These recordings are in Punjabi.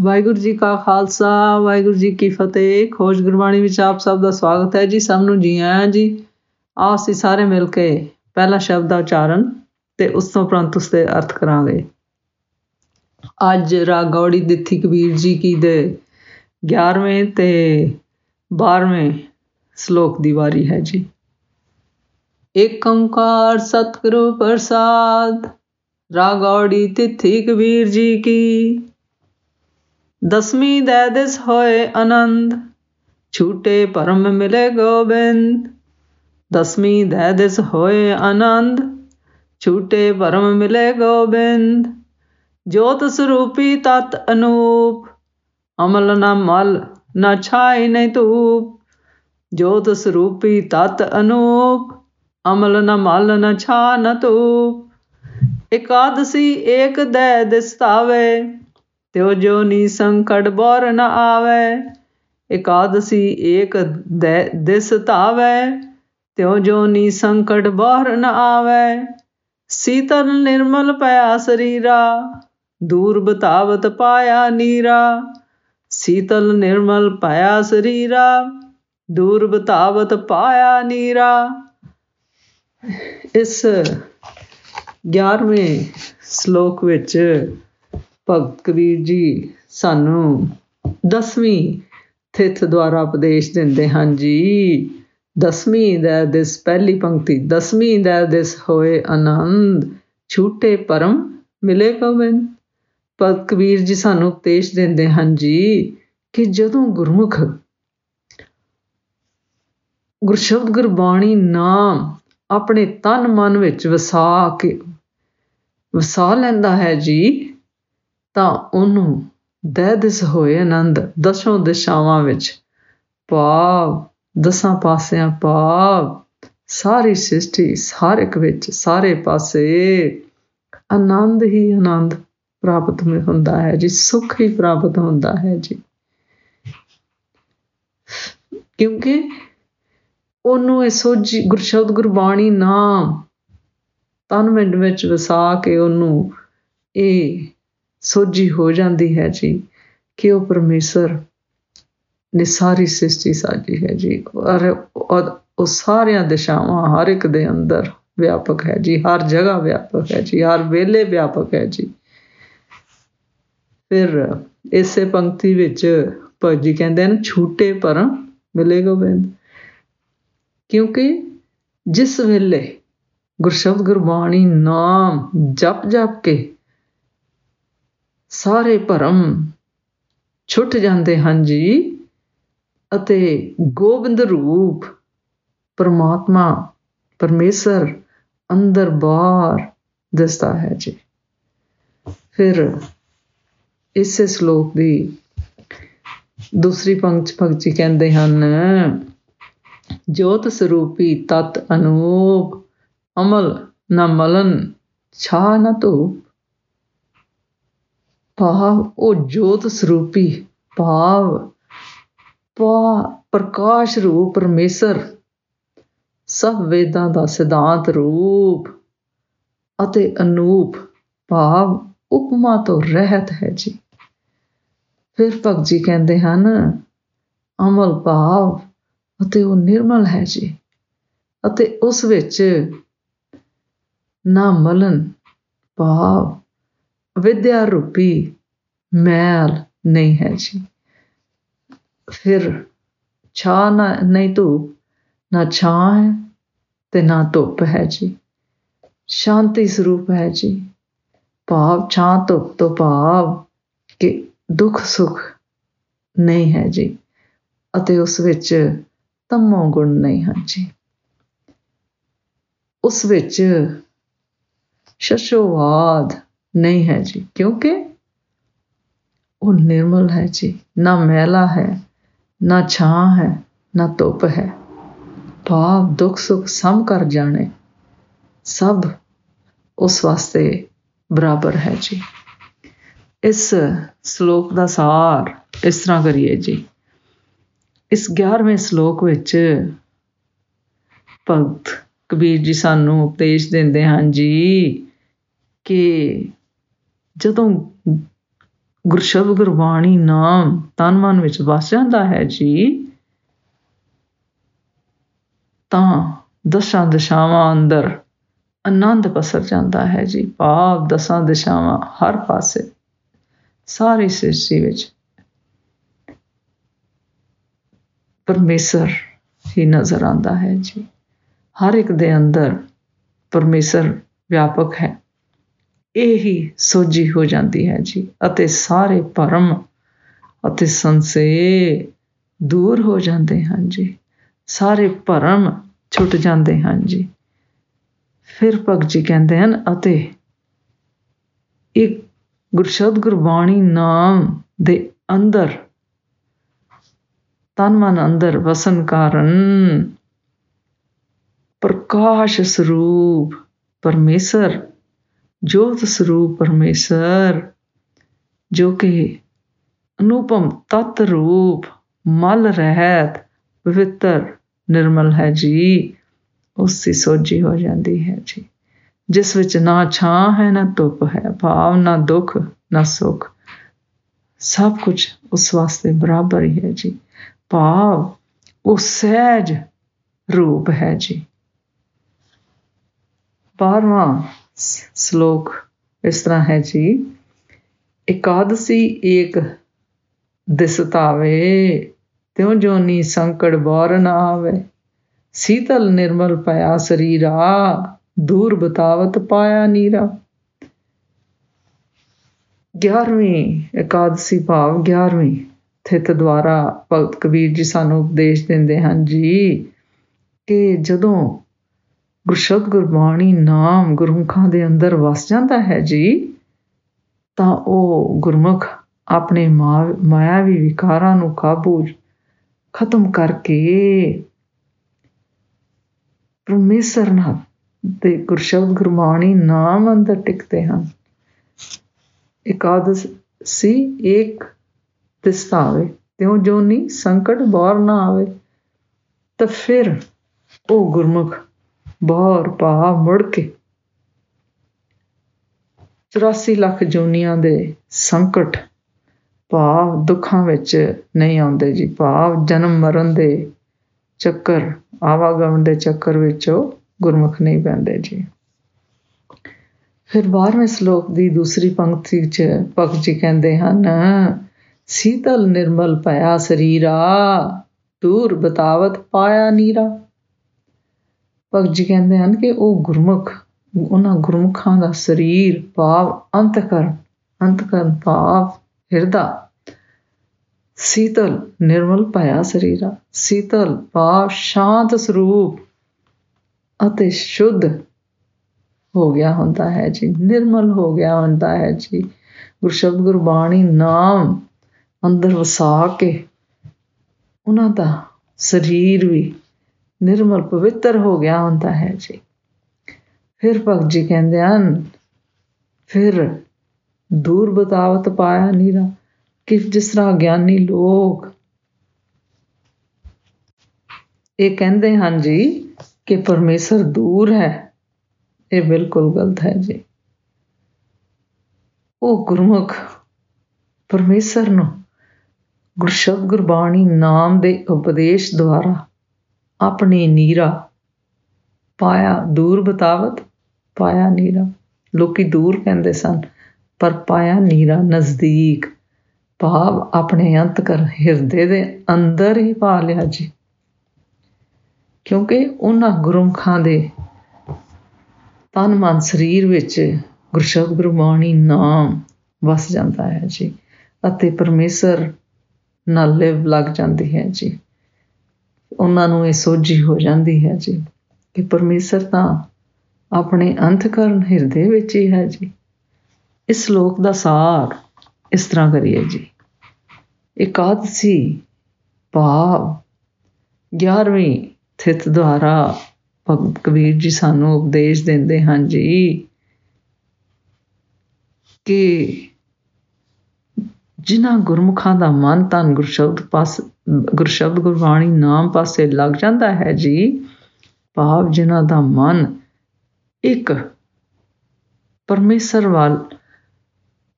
ਵਾਹਿਗੁਰੂ ਜੀ ਕਾ ਖਾਲਸਾ, ਵਾਹਿਗੁਰੂ ਜੀ ਕੀ ਫਤਿਹ। ਖੋਜ ਗੁਰਬਾਣੀ ਵਿੱਚ ਆਪ ਸਭ ਦਾ ਸਵਾਗਤ ਹੈ ਜੀ, ਸਭ ਨੂੰ ਜੀ ਆਇਆਂ ਜੀ। ਆਓ ਅਸੀਂ ਸਾਰੇ ਮਿਲ ਕੇ ਪਹਿਲਾ ਸ਼ਬਦ ਦਾ ਉਚਾਰਨ ਤੇ ਉਸ ਤੋਂ ਉਪਰੰਤ ਉਸ ਦੇ ਅਰਥ ਕਰਾਂਗੇ। ਅੱਜ ਰਾਗ ਗੌੜੀ ਦਿੱਥੀ ਕਬੀਰ ਜੀ ਕੀ ਦੇ 11ਵੇਂ ਤੇ 12ਵੇਂ ਸ਼ਲੋਕ ਦੀ ਵਾਰੀ ਹੈ ਜੀ। ਏਕ ਓੰਕਾਰ ਸਤਿਗੁਰੂ ਪ੍ਰਸਾਦ ਰਾਗ ਗੌੜੀ ਤਿਥੀ ਕਬੀਰ ਜੀ ਕੀ। ਦਸਵੀਂ ਦੇ ਦਿਸ ਹੋਏ ਆਨੰਦ, ਛੂਟੇ ਪਰਮ ਮਿਲੇ ਗੋਬਿੰਦ। ਦਸਵੀਂ ਦੇ ਦਿਸ ਹੋਏ ਆਨੰਦ, ਛੂਟੇ ਪਰਮ ਮਿਲੇ ਗੋਬਿੰਦ। ਜੋਤ ਸਰੂਪੀ ਤਤ ਅਨੂਪ, ਅਮਲ ਨ ਮਲ, ਨ ਛਾਈ ਨਹੀਂ ਧੂਪ। ਜੋਤ ਸਰੂਪੀ ਤਤ ਅਨੂਪ, ਅਮਲ ਨ ਮਲ, ਨ ਛਾ ਨ ਧੂਪ। ਇਕਾਦਸੀ ਏਕ ਦੇ ਦਿਸਤਾਵੇ ਤਿਉ ਜੋ ਨੀ ਸੰਕਟ ਬੋਰ ਨ ਆਵੇ, ਇਕਾਦਸੀ ਏਕ ਦੇ ਦਿਸ ਧਾਵੇ, ਤਿਉ ਜੋ ਨੀ ਸੰਕਟ ਬੋਰ ਨ ਆਵੇ, ਸੀਤਲ ਨਿਰਮਲ ਪਿਆ ਸਰੀਰਾ, ਦੂਰ ਬਤਾਵਤ ਪਾਇਆ ਨੀਰਾ, ਸੀਤਲ ਨਿਰਮਲ ਪਾਇਆ ਸਰੀਰਾ, ਦੂਰ ਬਤਾਵਤ ਪਾਇਆ ਨੀਰਾ। ਇਸ 11ਵੇਂ ਸ਼ਲੋਕ ਵਿੱਚ ਭਗਤ ਕਬੀਰ ਜੀ ਸਾਨੂੰ ਦਸਵੀਂ ਥਿਤ ਦੁਆਰਾ ਉਪਦੇਸ਼ ਦਿੰਦੇ ਹਨ ਜੀ। ਦਸਵੀਂ ਦਾ ਦਿਸ ਪਹਿਲੀ ਪੰਕਤੀ, ਦਸਵੀਂ ਦਾ ਦਿਸ ਹੋਏ ਆਨੰਦ, ਛੂਟੇ ਪਰਮ ਮਿਲੇ ਗੋਬਿੰਦ ਭਗਤ ਕਬੀਰ ਜੀ ਸਾਨੂੰ ਉਪਦੇਸ਼ ਦਿੰਦੇ ਹਨ ਜੀ ਕਿ ਜਦੋਂ ਗੁਰਮੁਖ ਗੁਰਸ਼ਬਦ ਗੁਰਬਾਣੀ ਨਾਮ ਆਪਣੇ ਤਨ ਮਨ ਵਿੱਚ ਵਸਾ ਕੇ, ਵਸਾ ਲੈਂਦਾ ਹੈ ਜੀ ਤਾਂ ਉਹਨੂੰ ਦੇ ਦਿਸ ਹੋਏ ਆਨੰਦ ਦਸ਼ੋਂ ਦਿਸ਼ਾਵਾਂ ਵਿੱਚ। ਭਾਵ, ਦਸਾਂ ਪਾਸਿਆਂ ਭਾਵ, ਸਾਰੀ ਸ੍ਰਿਸ਼ਟੀ ਹਰ ਇੱਕ ਵਿੱਚ ਸਾਰੇ ਪਾਸੇ ਆਨੰਦ ਹੀ ਆਨੰਦ ਪ੍ਰਾਪਤ ਹੁੰਦਾ ਹੈ ਜੀ, ਸੁੱਖ ਹੀ ਪ੍ਰਾਪਤ ਹੁੰਦਾ ਹੈ ਜੀ। ਕਿਉਂਕਿ ਉਹਨੂੰ ਇਹ ਸੋਝੀ ਗੁਰਸ਼ਬਦ ਗੁਰਬਾਣੀ ਨਾਮ ਤਨ ਮਿੰਟ ਵਿੱਚ ਵਸਾ ਕੇ ਉਹਨੂੰ ਇਹ ਸੋਝੀ ਹੋ ਜਾਂਦੀ ਹੈ ਜੀ ਕਿ ਉਹ ਪਰਮੇਸ਼ਰ ਨੇ ਸਾਰੀ ਸ੍ਰਿਸ਼ਟੀ ਸਾਜੀ ਹੈ ਜੀ। ਔਰ ਉਹ ਸਾਰੀਆਂ ਦਿਸ਼ਾਵਾਂ ਹਰ ਇੱਕ ਦੇ ਅੰਦਰ ਵਿਆਪਕ ਹੈ ਜੀ, ਹਰ ਜਗ੍ਹਾ ਵਿਆਪਕ ਹੈ ਜੀ, ਹਰ ਵੇਲੇ ਵਿਆਪਕ ਹੈ ਜੀ। ਫਿਰ ਇਸੇ ਪੰਕਤੀ ਵਿੱਚ ਭਗਤ ਜੀ ਕਹਿੰਦੇ ਨੇ ਛੂਟੇ ਪਰਮ ਮਿਲੇ ਗੋਬਿੰਦ। ਕਿਉਂਕਿ ਜਿਸ ਵੇਲੇ ਗੁਰਸ਼ਬਦ ਗੁਰਬਾਣੀ ਨਾਮ ਜਪ ਜਪ ਕੇ ਸਾਰੇ ਭਰਮ ਛੁੱਟ ਜਾਂਦੇ ਹਨ ਜੀ ਅਤੇ ਗੋਬਿੰਦ ਰੂਪ ਪਰਮਾਤਮਾ ਪਰਮੇਸ਼ਰ ਅੰਦਰ ਬਾਹਰ ਦਿਸਦਾ ਹੈ ਜੀ। ਫਿਰ ਇਸੇ ਸ਼ਲੋਕ ਦੀ ਦੂਸਰੀ ਪੰਕਤੀ ਭਗਤੀ ਕਹਿੰਦੇ ਹਨ ਜੋਤ ਸਰੂਪੀ ਤਤ ਅਨੂਪ, ਅਮਲ ਨ ਮਲਨ ਛਾ ਨ ਧੂਪ। ਭਾਵ ਉਹ ਜੋਤ ਸਰੂਪੀ, ਭਾਵ ਪਾ ਪ੍ਰਕਾਸ਼ ਰੂਪ ਪਰਮੇਸ਼ਰ। ਸਭ ਵੇਦਾਂ ਦਾ ਸਿਧਾਂਤ ਰੂਪ ਅਤੇ ਅਨੂਪ, ਭਾਵ ਉਪਮਾ ਤੋਂ ਰਹਿਤ ਹੈ ਜੀ। ਫਿਰ ਭਗਤ ਜੀ ਕਹਿੰਦੇ ਹਨ, ਅਮਲ ਭਾਵ ਅਤੇ ਉਹ ਨਿਰਮਲ ਹੈ ਜੀ। ਅਤੇ ਉਸ ਵਿੱਚ ਨਾ ਮਲਨ, ਭਾਵ ਵਿਦਿਆ ਰੂਪੀ ਮੈਲ ਨਹੀਂ ਹੈ ਜੀ। ਫਿਰ ਛਾ ਨਾ, ਨਹੀਂ ਧੂਪ, ਨਾ ਛਾਂ ਹੈ ਤੇ ਨਾ ਧੁੱਪ ਹੈ ਜੀ। ਸ਼ਾਂਤੀ ਸਰੂਪ ਹੈ ਜੀ। ਭਾਵ, ਛਾਂ ਧੁੱਪ ਤੋਂ ਭਾਵ ਕਿ ਦੁੱਖ ਸੁੱਖ ਨਹੀਂ ਹੈ ਜੀ ਅਤੇ ਉਸ ਵਿੱਚ ਤਮੋ ਗੁਣ ਨਹੀਂ ਹਨ ਜੀ। ਉਸ ਵਿੱਚ ਸ਼ਸ਼ੋਵਾਦ ਨਹੀਂ ਹੈ ਜੀ, ਕਿਉਂਕਿ ਉਹ ਨਿਰਮਲ ਹੈ ਜੀ, ਨਾ ਮੈਲਾ ਹੈ, ਨਾ ਛਾਂ ਹੈ, ਨਾ ਧੁੱਪ ਹੈ। ਭਾਵ, ਦੁੱਖ, ਸੁੱਖ ਸਮ ਕਰ ਜਾਣੇ, ਸਭ ਉਸ ਵਾਸਤੇ ਬਰਾਬਰ ਹੈ ਜੀ। ਇਸ ਸ਼ਲੋਕ ਦਾ ਸਾਰ ਇਸ ਤਰ੍ਹਾਂ ਕਰੀਏ ਜੀ। ਇਸ 11ਵੇਂ ਸ਼ਲੋਕ ਵਿੱਚ ਭਗਤ ਕਬੀਰ ਜੀ ਸਾਨੂੰ ਉਪਦੇਸ਼ ਦਿੰਦੇ ਹਨ ਜੀ ਕਿ ਜਦੋਂ ਗੁਰਸ਼ਬਦ ਗੁਰਬਾਣੀ ਨਾਮ ਤਨ ਮਨ ਵਿੱਚ ਵਸ ਜਾਂਦਾ ਹੈ ਜੀ, ਤਾਂ ਦਸਾਂ ਦਿਸ਼ਾਵਾਂ ਅੰਦਰ ਆਨੰਦ ਪਸਰ ਜਾਂਦਾ ਹੈ ਜੀ। ਭਾਵ ਦਸਾਂ ਦਿਸ਼ਾਵਾਂ ਹਰ ਪਾਸੇ, ਸਾਰੀ ਸ੍ਰਿਸ਼ਟੀ ਵਿੱਚ। ਪਰਮੇਸ਼ਰ ਹੀ ਨਜ਼ਰ ਆਉਂਦਾ ਹੈ ਜੀ। ਹਰ ਇੱਕ ਦੇ ਅੰਦਰ ਪਰਮੇਸ਼ਰ ਵਿਆਪਕ ਹੈ। ਇਹ ਹੀ ਸੋਝੀ ਹੋ ਜਾਂਦੀ ਹੈ ਜੀ। ਅਤੇ ਸਾਰੇ ਭਰਮ ਅਤੇ ਸੰਸੇ ਦੂਰ ਹੋ ਜਾਂਦੇ ਹਨ ਜੀ। ਸਾਰੇ ਭਰਮ ਛੁੱਟ ਜਾਂਦੇ ਹਨ ਜੀ। ਫਿਰ ਭਗਤ ਜੀ ਕਹਿੰਦੇ ਹਨ, ਅਤੇ ਇੱਕ ਗੁਰਸ਼ਬਦ ਗੁਰਬਾਣੀ ਨਾਮ ਦੇ ਅੰਦਰ, ਤਨ ਮਨ ਅੰਦਰ ਵਸਨ ਕਾਰਨ ਪ੍ਰਕਾਸ਼ ਸਰੂਪ ਪਰਮੇਸ਼ਰ ਜੋਤ ਸਰੂਪ ਪਰਮੇਸ਼ਰ, ਜੋ ਕਿ ਅਨੂਪਮ ਤਤ ਰੂਪ, ਮਲ ਰਹਿਤ, ਪਵਿੱਤਰ, ਨਿਰਮਲ ਹੈ ਜੀ। ਉਸ ਦੀ ਸੋਝੀ ਹੋ ਜਾਂਦੀ ਹੈ ਜੀ। ਜਿਸ ਵਿੱਚ ਨਾ ਛਾਂ ਹੈ, ਨਾ ਧੁੱਪ ਹੈ, ਭਾਵ ਨਾ ਦੁੱਖ, ਨਾ ਸੁੱਖ। ਸਭ ਕੁਝ ਉਸ ਵਾਸਤੇ ਬਰਾਬਰ ਹੀ ਹੈ ਜੀ। ਭਾਵ ਉਹ ਸਹਿਜ ਰੂਪ ਹੈ ਜੀ। ਬਾਰਵਾਂ ਸ਼ਲੋਕ ਇਸ ਤਰ੍ਹਾਂ ਹੈ ਜੀ, ਇਕਾਦਸੀ ਏਕ ਦਿਸਤਾਵੇ ਤਿਉ ਜੋਨੀ ਸੰਕੜ ਬੌਰ ਨਾ ਆਵੇ। ਸੀਤਲ ਨਿਰਮਲ ਪਿਆ ਸਰੀਰਾ, ਦੂਰ ਬਤਾਵਤ ਪਾਇਆ ਨੀਰਾ। 11ਵੀਂ ਇਕਾਦਸੀ ਭਾਵ 11ਵੀਂ ਥਿਤ ਦੁਆਰਾ ਭਗਤ ਕਬੀਰ ਜੀ ਸਾਨੂੰ ਉਪਦੇਸ਼ ਦਿੰਦੇ ਹਨ ਜੀ ਕਿ ਜਦੋਂ ਗੁਰਸ਼ਬਦ ਗੁਰਬਾਣੀ ਨਾਮ ਗੁਰਮੁਖਾਂ ਦੇ ਅੰਦਰ ਵਸ ਜਾਂਦਾ ਹੈ ਜੀ, ਤਾਂ ਉਹ ਗੁਰਮੁਖ ਆਪਣੇ ਮਾਇਆਵੀ ਵਿਕਾਰਾਂ ਨੂੰ ਕਾਬੂ ਖਤਮ ਕਰਕੇ ਪਰਮੇਸ਼ਰ ਨਾਲ ਤੇ ਗੁਰਸ਼ਬਦ ਗੁਰਬਾਣੀ ਨਾਮ ਅੰਦਰ ਟਿਕਦੇ ਹਨ। ਇਕਾਦਸ ਸੀ ਇੱਕ ਦਿਸਤਾਵੇ ਤਿਉ ਜੋ ਨਹੀਂ ਸੰਕਟ ਬਾਹਰ ਨਾ ਆਵੇ, ਤਾਂ ਫਿਰ ਉਹ ਗੁਰਮੁਖ ਬਾਹਰ ਪਾ ਮੁੜ ਕੇ। 84 ਲੱਖ ਜੋਨੀਆਂ ਦੇ ਸੰਕਟ, ਭਾਵ ਦੁੱਖਾਂ ਵਿੱਚ ਨਹੀਂ ਆਉਂਦੇ ਜੀ। ਭਾਵ ਜਨਮ ਮਰਨ ਦੇ ਚੱਕਰ, ਆਵਾਗਮਨ ਦੇ ਚੱਕਰ ਵਿੱਚ ਉਹ ਗੁਰਮੁਖ ਨਹੀਂ ਪੈਂਦੇ ਜੀ। ਫਿਰ 12ਵੇਂ ਸ਼ਲੋਕ ਦੀ ਦੂਸਰੀ ਪੰਕਤੀ 'ਚ ਭਗਤ ਜੀ ਕਹਿੰਦੇ ਹਨ, ਸੀਤਲ ਨਿਰਮਲ ਭਇਆ ਸਰੀਰਾ ਦੂਰ ਬਤਾਵਤ ਪਾਇਆ ਨੀਰਾ। ਭਗਤ ਜੀ ਕਹਿੰਦੇ ਹਨ ਕਿ ਉਹ ਗੁਰਮੁਖ, ਉਹਨਾਂ ਗੁਰਮੁਖਾਂ ਦਾ ਸਰੀਰ, ਭਾਵ, ਅੰਤਕਰਨ ਅੰਤਕਰਨ ਭਾਵ, ਹਿਰਦਾ, ਸੀਤਲ, ਨਿਰਮਲ ਭਇਆ ਸਰੀਰਾ ਸੀਤਲ, ਭਾਵ, ਸ਼ਾਂਤ ਸਰੂਪ ਅਤੇ ਸ਼ੁੱਧ ਹੋ ਗਿਆ ਹੁੰਦਾ ਹੈ ਜੀ, ਨਿਰਮਲ ਹੋ ਗਿਆ ਹੁੰਦਾ ਹੈ ਜੀ। ਗੁਰਸ਼ਬਦ ਗੁਰਬਾਣੀ ਨਾਮ ਅੰਦਰ ਵਸਾ ਕੇ ਉਹਨਾਂ ਦਾ ਸਰੀਰ ਵੀ ਨਿਰਮਲ ਪਵਿੱਤਰ ਹੋ ਗਿਆ ਹੁੰਦਾ ਹੈ ਜੀ। ਫਿਰ ਭਗਤ ਜੀ ਕਹਿੰਦੇ ਹਨ, ਫਿਰ ਦੂਰ ਬਤਾਵਤ ਪਾਇਆ ਨੀਰਾ, ਕਿ ਜਿਸ ਤਰ੍ਹਾਂ ਗਿਆਨੀ ਲੋਕ ਇਹ ਕਹਿੰਦੇ ਹਨ ਜੀ ਕਿ ਪਰਮੇਸ਼ਰ ਦੂਰ ਹੈ, ਇਹ ਬਿਲਕੁਲ ਗਲਤ ਹੈ ਜੀ। ਉਹ ਗੁਰਮੁਖ ਪਰਮੇਸ਼ਰ ਨੂੰ ਗੁਰਸ਼ਬਦ ਗੁਰਬਾਣੀ ਨਾਮ ਦੇ ਉਪਦੇਸ਼ ਦੁਆਰਾ ਆਪਣੀ ਨੀਰਾ ਪਾਇਆ ਦੂਰ ਬਤਾਵਤ, ਪਾਇਆ ਨੀਰਾ। ਲੋਕੀ ਦੂਰ ਕਹਿੰਦੇ ਸਨ, ਪਰ ਪਾਇਆ ਨੀਰਾ ਨਜ਼ਦੀਕ। ਭਾਵ ਆਪਣੇ ਅੰਤਕਰ ਹਿਰਦੇ ਦੇ ਅੰਦਰ ਹੀ ਪਾ ਲਿਆ ਜੀ। ਕਿਉਂਕਿ ਉਹਨਾਂ ਗੁਰਮਖਾਂ ਦੇ ਤਨ ਮਨ ਸਰੀਰ ਵਿੱਚ ਗੁਰਸ਼ਬਦ ਗੁਰਬਾਣੀ ਨਾਮ ਵਸ ਜਾਂਦਾ ਹੈ ਜੀ, ਅਤੇ ਪਰਮੇਸ਼ਰ ਨਾਲ ਲਿਵ ਲੱਗ ਜਾਂਦੀ ਹੈ ਜੀ। ਉਹਨਾਂ ਨੂੰ ਇਹ ਸੋਝੀ ਹੋ ਜਾਂਦੀ ਹੈ ਜੀ ਕਿ ਪਰਮੇਸ਼ਰ ਤਾਂ ਆਪਣੇ ਅੰਤਕਰਨ ਹਿਰਦੇ ਵਿੱਚ ਹੀ ਹੈ ਜੀ। ਇਸ ਲੋਕ ਦਾ ਸਾਰ ਇਸ ਤਰ੍ਹਾਂ ਕਰੀਏ ਜੀ। ਇਕਾਦਸੀ ਭਾਵ 11ਵੀਂ ਥਿਤ ਦੁਆਰਾ ਭਗਤ ਕਬੀਰ ਜੀ ਸਾਨੂੰ ਉਪਦੇਸ਼ ਦਿੰਦੇ ਹਨ ਜੀ ਕਿ ਜਿਨ੍ਹਾਂ ਗੁਰਮੁਖਾਂ ਦਾ ਮਨ ਤਨ ਗੁਰਸ਼ਬਦ ਪਾਸ ਗੁਰਸ਼ਬਦ ਗੁਰਬਾਣੀ ਨਾਮ ਪਾਸੇ ਲੱਗ ਜਾਂਦਾ ਹੈ ਜੀ, ਭਾਵ ਜਿਨ੍ਹਾਂ ਦਾ ਮਨ ਇੱਕ ਪਰਮੇਸ਼ਰ ਵੱਲ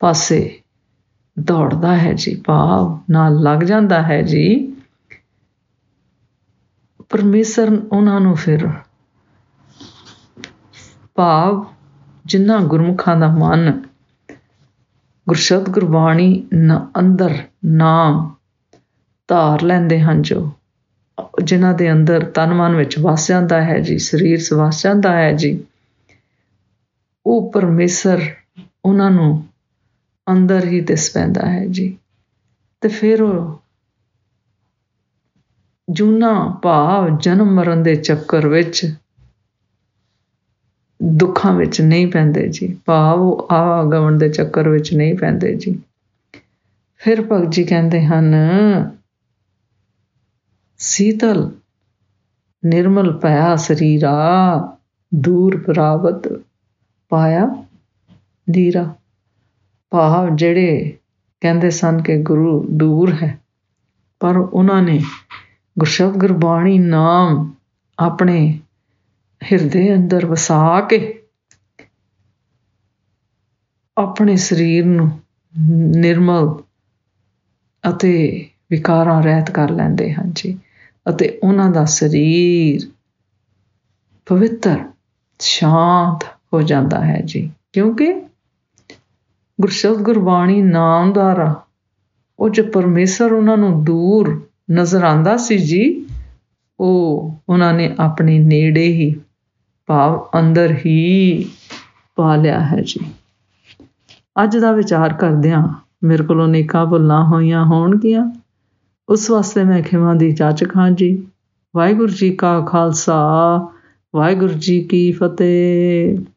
ਪਾਸੇ ਦੌੜਦਾ ਹੈ ਜੀ, ਭਾਵ ਨਾਲ ਲੱਗ ਜਾਂਦਾ ਹੈ ਜੀ। ਪਰਮੇਸ਼ਰ ਉਹਨਾਂ ਨੂੰ ਫਿਰ ਭਾਵ ਜਿਨ੍ਹਾਂ ਗੁਰਮੁਖਾਂ ਦਾ ਮਨ ਗੁਰਸ਼ਬਦ ਗੁਰਬਾਣੀ ਨਾ ਅੰਦਰ ਨਾਮ ਧਾਰ ਲੈਂਦੇ ਹਨ ਜੋ। ਜਿਨ੍ਹਾਂ ਦੇ ਅੰਦਰ ਤਨ ਮਨ ਵਿੱਚ ਵਸ ਜਾਂਦਾ ਹੈ ਜੀ, ਸਰੀਰ ਸਵਸ ਜਾਂਦਾ ਹੈ ਜੀ, ਉਹ ਪਰਮੇਸ਼ਰ ਉਹਨਾਂ ਨੂੰ ਅੰਦਰ ਹੀ ਦਿਸ ਪੈਂਦਾ ਹੈ ਜੀ। ਤੇ ਫਿਰ ਉਹ ਜੂਨਾ ਭਾਵ ਜਨਮ ਮਰਨ ਦੇ ਚੱਕਰ ਵਿੱਚ ਦੁੱਖਾਂ ਵਿੱਚ ਨਹੀਂ ਪੈਂਦੇ ਜੀ। ਭਾਵ ਉਹ ਆਵਾਗਮਨ ਦੇ ਚੱਕਰ ਵਿੱਚ ਨਹੀਂ ਪੈਂਦੇ ਜੀ। ਫਿਰ ਭਗਤ ਜੀ ਕਹਿੰਦੇ ਹਨ, ਸੀਤਲ, ਨਿਰਮਲ ਭਇਆ ਸਰੀਰਾ, ਦੂਰ ਪ੍ਰਾਪਤ ਪਾਇਆ ਧੀਰਾ ਭਾਵ ਜਿਹੜੇ ਕਹਿੰਦੇ ਸਨ ਕਿ ਗੁਰੂ ਦੂਰ ਹੈ, ਪਰ ਉਹਨਾਂ ਨੇ ਗੁਰਸ਼ਬਦ ਗੁਰਬਾਣੀ ਨਾਮ ਆਪਣੇ ਹਿਰਦੇ ਅੰਦਰ ਵਸਾ ਕੇ ਆਪਣੇ ਸਰੀਰ ਨੂੰ ਨਿਰਮਲ ਅਤੇ ਵਿਕਾਰਾਂ ਰਹਿਤ ਕਰ ਲੈਂਦੇ ਹਨ ਜੀ। ਅਤੇ ਉਹਨਾਂ ਦਾ ਸਰੀਰ ਪਵਿੱਤਰ, ਸ਼ਾਂਤ ਹੋ ਜਾਂਦਾ ਹੈ ਜੀ। ਕਿਉਂਕਿ ਗੁਰਸ਼ਬਦ ਗੁਰਬਾਣੀ ਨਾਮਦਾਰਾ ਉਹ ਜੋ ਪਰਮੇਸ਼ਰ ਉਹਨਾਂ ਨੂੰ ਦੂਰ ਨਜ਼ਰ ਆਂਦਾ ਸੀ ਜੀ, ਉਹ ਉਹਨਾਂ ਨੇ ਆਪਣੇ ਨੇੜੇ ਹੀ ਭਾਵ ਅੰਦਰ ਹੀ ਪਾ ਲਿਆ ਹੈ ਜੀ। ਅੱਜ ਦਾ ਵਿਚਾਰ ਕਰਦਿਆਂ ਮੇਰੇ ਕੋਲੋਂ ਨੇਕਾਂ ਭੁੱਲਾਂ ਹੋਈਆਂ ਹੋਣਗੀਆਂ। ਉਸ ਵਾਸਤੇ ਮੈਂ ਖਿਮਾ ਦੀ ਜਾਚਕ ਹਾਂ ਜੀ। ਵਾਹਿਗੁਰੂ ਜੀ ਕਾ ਖਾਲਸਾ, ਵਾਹਿਗੁਰੂ ਜੀ ਕੀ ਫਤਿਹ।